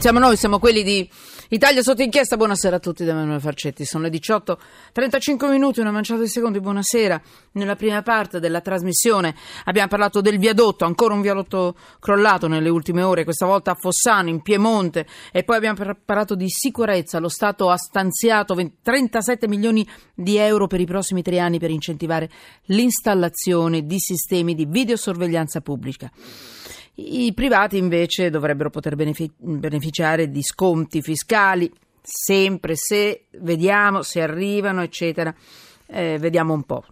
Siamo noi, siamo quelli di Italia sotto inchiesta. Buonasera a tutti da Emanuele Farcetti. Sono le 18, 35 minuti, una manciata di secondi. Buonasera. Nella prima parte della trasmissione abbiamo parlato del viadotto, ancora un viadotto crollato nelle ultime ore, questa volta a Fossano, in Piemonte. E poi abbiamo parlato di sicurezza. Lo Stato ha stanziato 37 milioni di euro per i prossimi tre anni per incentivare l'installazione di sistemi di videosorveglianza pubblica. I privati invece dovrebbero poter beneficiare di sconti fiscali sempre se vediamo se arrivano, eccetera. Eh, vediamo un po'.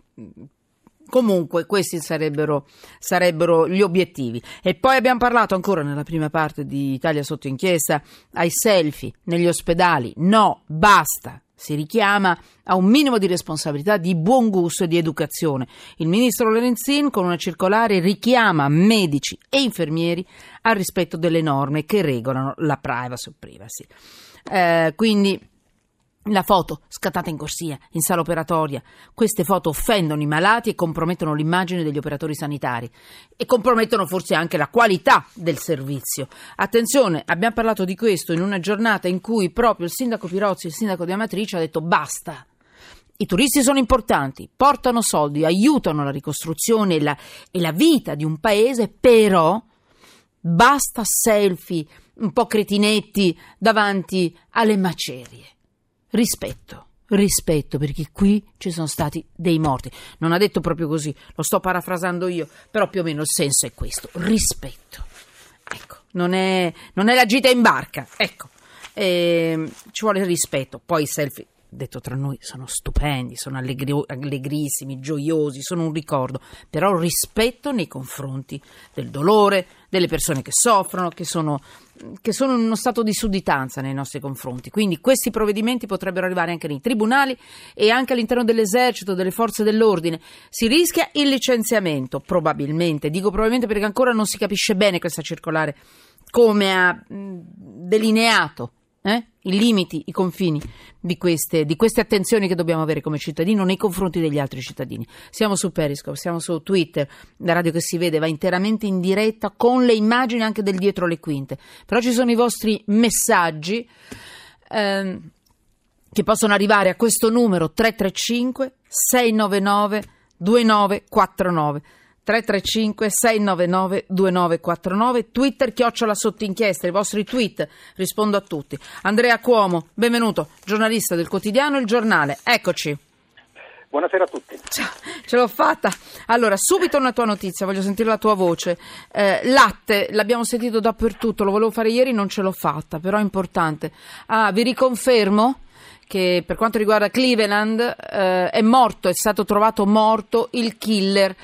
Comunque questi sarebbero, sarebbero, gli obiettivi. E poi abbiamo parlato ancora nella prima parte di Italia sotto inchiesta ai selfie negli ospedali. No, basta si richiama a un minimo di responsabilità, di buon gusto e di educazione. Il ministro Lorenzin con una circolare richiama medici e infermieri al rispetto delle norme che regolano la privacy privacy. Eh, quindi la foto scattata in corsia, in sala operatoria. Queste foto offendono i malati e compromettono l'immagine degli operatori sanitari e compromettono forse anche la qualità del servizio. Attenzione, abbiamo parlato di questo in una giornata in cui proprio il sindaco Pirozzi il sindaco di Amatrice ha detto basta. I turisti sono importanti, portano soldi, aiutano la ricostruzione e la, e la vita di un paese, però basta selfie un po' cretinetti davanti alle macerie rispetto. Rispetto perché qui ci sono stati dei morti. Non ha detto proprio così, lo sto parafrasando io, però più o meno il senso è questo: rispetto. Ecco, non è, non è la gita in barca, ecco, e, ci vuole rispetto. Poi selfie detto tra noi, sono stupendi, sono allegri, allegrissimi, gioiosi, sono un ricordo, però rispetto nei confronti del dolore, delle persone che soffrono, che sono, che sono in uno stato di sudditanza nei nostri confronti. Quindi questi provvedimenti potrebbero arrivare anche nei tribunali e anche all'interno dell'esercito, delle forze dell'ordine. Si rischia il licenziamento, probabilmente, dico probabilmente perché ancora non si capisce bene questa circolare come ha delineato eh? i limiti, i confini di queste, di queste, attenzioni che dobbiamo avere come cittadino nei confronti degli altri cittadini. Siamo su Periscope, siamo su Twitter, la radio che si vede va interamente in diretta con le immagini anche del dietro le quinte. Però ci sono i vostri messaggi ehm, che possono arrivare a questo numero 335 699 2949. 335 699 2949 Twitter chiocciola sotto inchiesta i vostri tweet rispondo a tutti Andrea Cuomo benvenuto giornalista del quotidiano Il Giornale eccoci Buonasera a tutti. Ciao, ce l'ho fatta. Allora, subito una tua notizia, voglio sentire la tua voce. Eh, latte, l'abbiamo sentito dappertutto, lo volevo fare ieri, non ce l'ho fatta, però è importante. Ah, vi riconfermo che per quanto riguarda Cleveland eh, è morto, è stato trovato morto il killer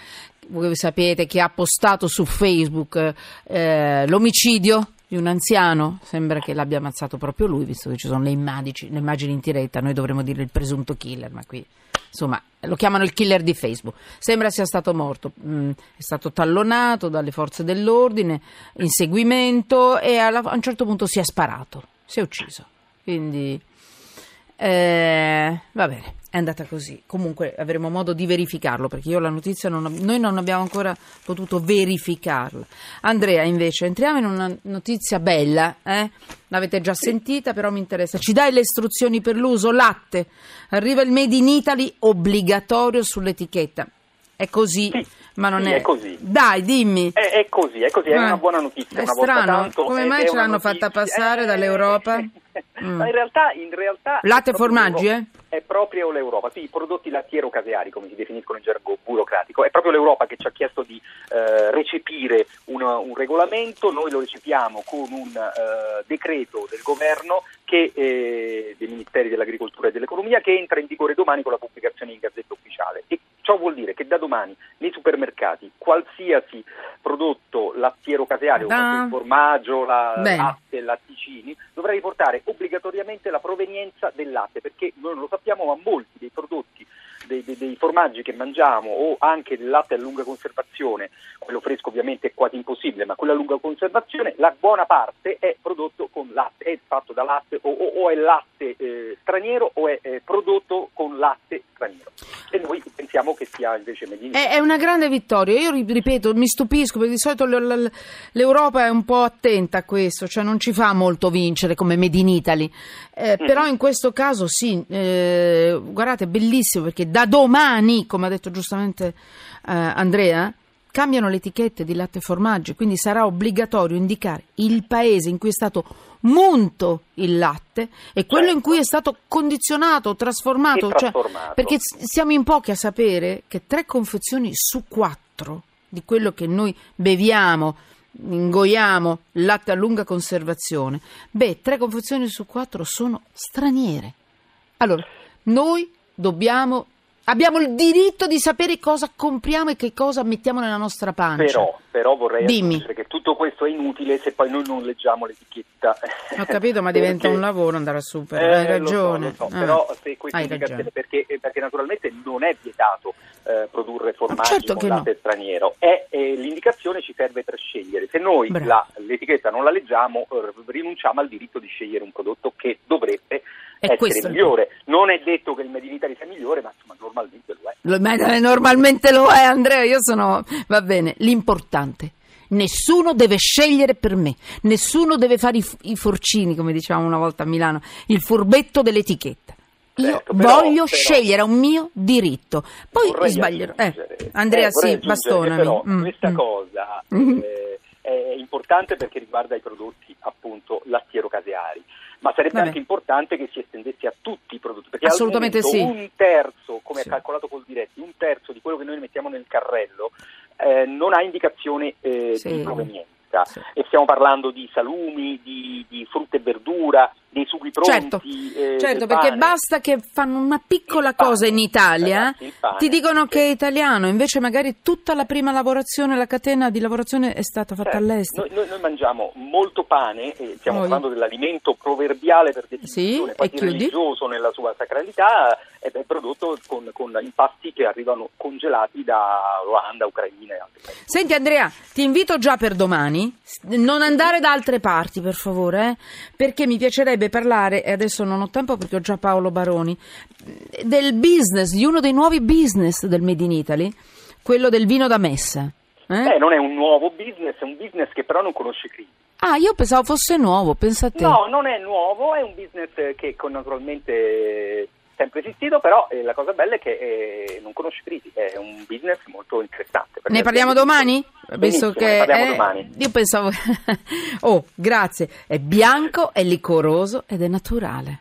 voi sapete che ha postato su Facebook eh, l'omicidio di un anziano, sembra che l'abbia ammazzato proprio lui, visto che ci sono le immagini, le immagini in diretta, noi dovremmo dire il presunto killer, ma qui insomma lo chiamano il killer di Facebook. Sembra sia stato morto, mm, è stato tallonato dalle forze dell'ordine, inseguimento e alla, a un certo punto si è sparato, si è ucciso. Quindi eh, va bene, è andata così. Comunque avremo modo di verificarlo perché io la notizia non, noi non abbiamo ancora potuto verificarla. Andrea, invece, entriamo in una notizia bella, eh? l'avete già sentita, però mi interessa. Ci dai le istruzioni per l'uso? Latte. Arriva il Made in Italy obbligatorio sull'etichetta. È così. Sì, ma non sì, è... è così. Dai, dimmi. È, è così, è così, è Eh, una buona notizia. È strano, tanto, come mai ce l'hanno fatta notizia- passare Eh, dall'Europa? Mm. Ma in realtà, in realtà Latte e formaggi, l'Europa- È proprio l'Europa, sì, i prodotti lattiero-caseari, come si definiscono in gergo burocratico. È proprio l'Europa che ci ha chiesto di eh, recepire un, un regolamento, noi lo recepiamo con un eh, decreto del governo che, eh, dei Ministeri dell'Agricoltura e dell'Economia che entra in vigore domani con la pubblicazione in Gazzetta Ufficiale. E ciò vuol dire che da domani nei supermercati qualsiasi prodotto lattiero-caseario, Da- il formaggio, la, latte, latticini, dovrà riportare obbligatoriamente la provenienza del latte, perché noi non lo sappiamo, ma molti dei prodotti, dei, dei- dei formaggi che mangiamo o anche del latte a lunga conservazione, quello fresco ovviamente è quasi impossibile, ma quello a lunga conservazione, la buona parte è prodotto con latte, è fatto da latte o, o- è latte eh, straniero o è eh, prodotto con latte straniero. E noi pensiamo che sia invece Italy. È, è una grande vittoria, io ripeto, mi stupisco perché di solito l'Europa è un po' attenta a questo, cioè non ci fa molto vincere come Made in Italy, eh, mm. però in questo caso sì, eh, guardate, è bellissimo perché da domani, come ha detto giustamente eh, Andrea, cambiano le etichette di latte e formaggi, quindi sarà obbligatorio indicare il paese in cui è stato munto il latte e quello in cui è stato condizionato, trasformato, cioè, trasformato. perché siamo in pochi a sapere che tre confezioni su quattro di quello che noi beviamo ingoiamo latte a lunga conservazione, beh, tre confezioni su quattro sono straniere. Allora, noi dobbiamo Abbiamo il diritto di sapere cosa compriamo e che cosa mettiamo nella nostra pancia. Però, però vorrei Dimmi. aggiungere che tutto questo è inutile se poi noi non leggiamo l'etichetta. Ho capito, ma diventa perché... un lavoro andare a super. Eh, Hai ragione. So, lo so, ah. Però se questa indicazione, perché, perché, naturalmente non è vietato eh, produrre formaggi certo con latte no. straniero, è, eh, l'indicazione ci serve per scegliere. Se noi la, l'etichetta non la leggiamo, eh, rinunciamo al diritto di scegliere un prodotto che dovrebbe è essere migliore. Non è detto che il Made in Italy sia migliore, ma insomma, normalmente lo è. Lo, normalmente lo è, Andrea. Io sono. Va bene, l'importante. Nessuno deve scegliere per me, nessuno deve fare i, i forcini, come dicevamo una volta a Milano, il furbetto dell'etichetta. Io certo, però, voglio però, scegliere, è un mio diritto. Poi sbaglierò. Eh, Andrea, eh, sì, bastonami. Però mm, questa mm. cosa mm. Eh, è importante perché riguarda i prodotti appunto lattiero-caseari ma sarebbe Vabbè. anche importante che si estendesse a tutti i prodotti, perché Assolutamente sì. un terzo, come sì. è calcolato col diretti, un terzo di quello che noi mettiamo nel carrello eh, non ha indicazione eh, sì. di provenienza. Sì. E stiamo parlando di salumi, di, di frutta e verdura, dei sughi pronti. Certo, eh, certo perché pane. basta che fanno una piccola cosa pane, in Italia, ragazzi, ti dicono che è italiano, invece magari tutta la prima lavorazione, la catena di lavorazione è stata fatta certo. all'estero. Noi, noi, noi, mangiamo molto pane, e stiamo Poi. parlando dell'alimento proverbiale per definizione, sì, quasi religioso nella sua sacralità, ed è prodotto con, con impasti che arrivano congelati da Ruanda, Ucraina e altri paesi. Senti Andrea, ti invito già per domani, non andare da altre parti per favore, eh? perché mi piacerebbe piacerebbe parlare, e adesso non ho tempo perché ho già Paolo Baroni, del business, di uno dei nuovi business del Made in Italy, quello del vino da messa. Eh? Eh, non è un nuovo business, è un business che però non conosce crisi. Ah, io pensavo fosse nuovo, pensa a te. No, non è nuovo, è un business che naturalmente sempre esistito, però eh, la cosa bella è che eh, non conosce crisi, è un business molto interessante. Ne parliamo domani? Visto che domani. Io pensavo... oh, grazie. È bianco, è licoroso ed è naturale.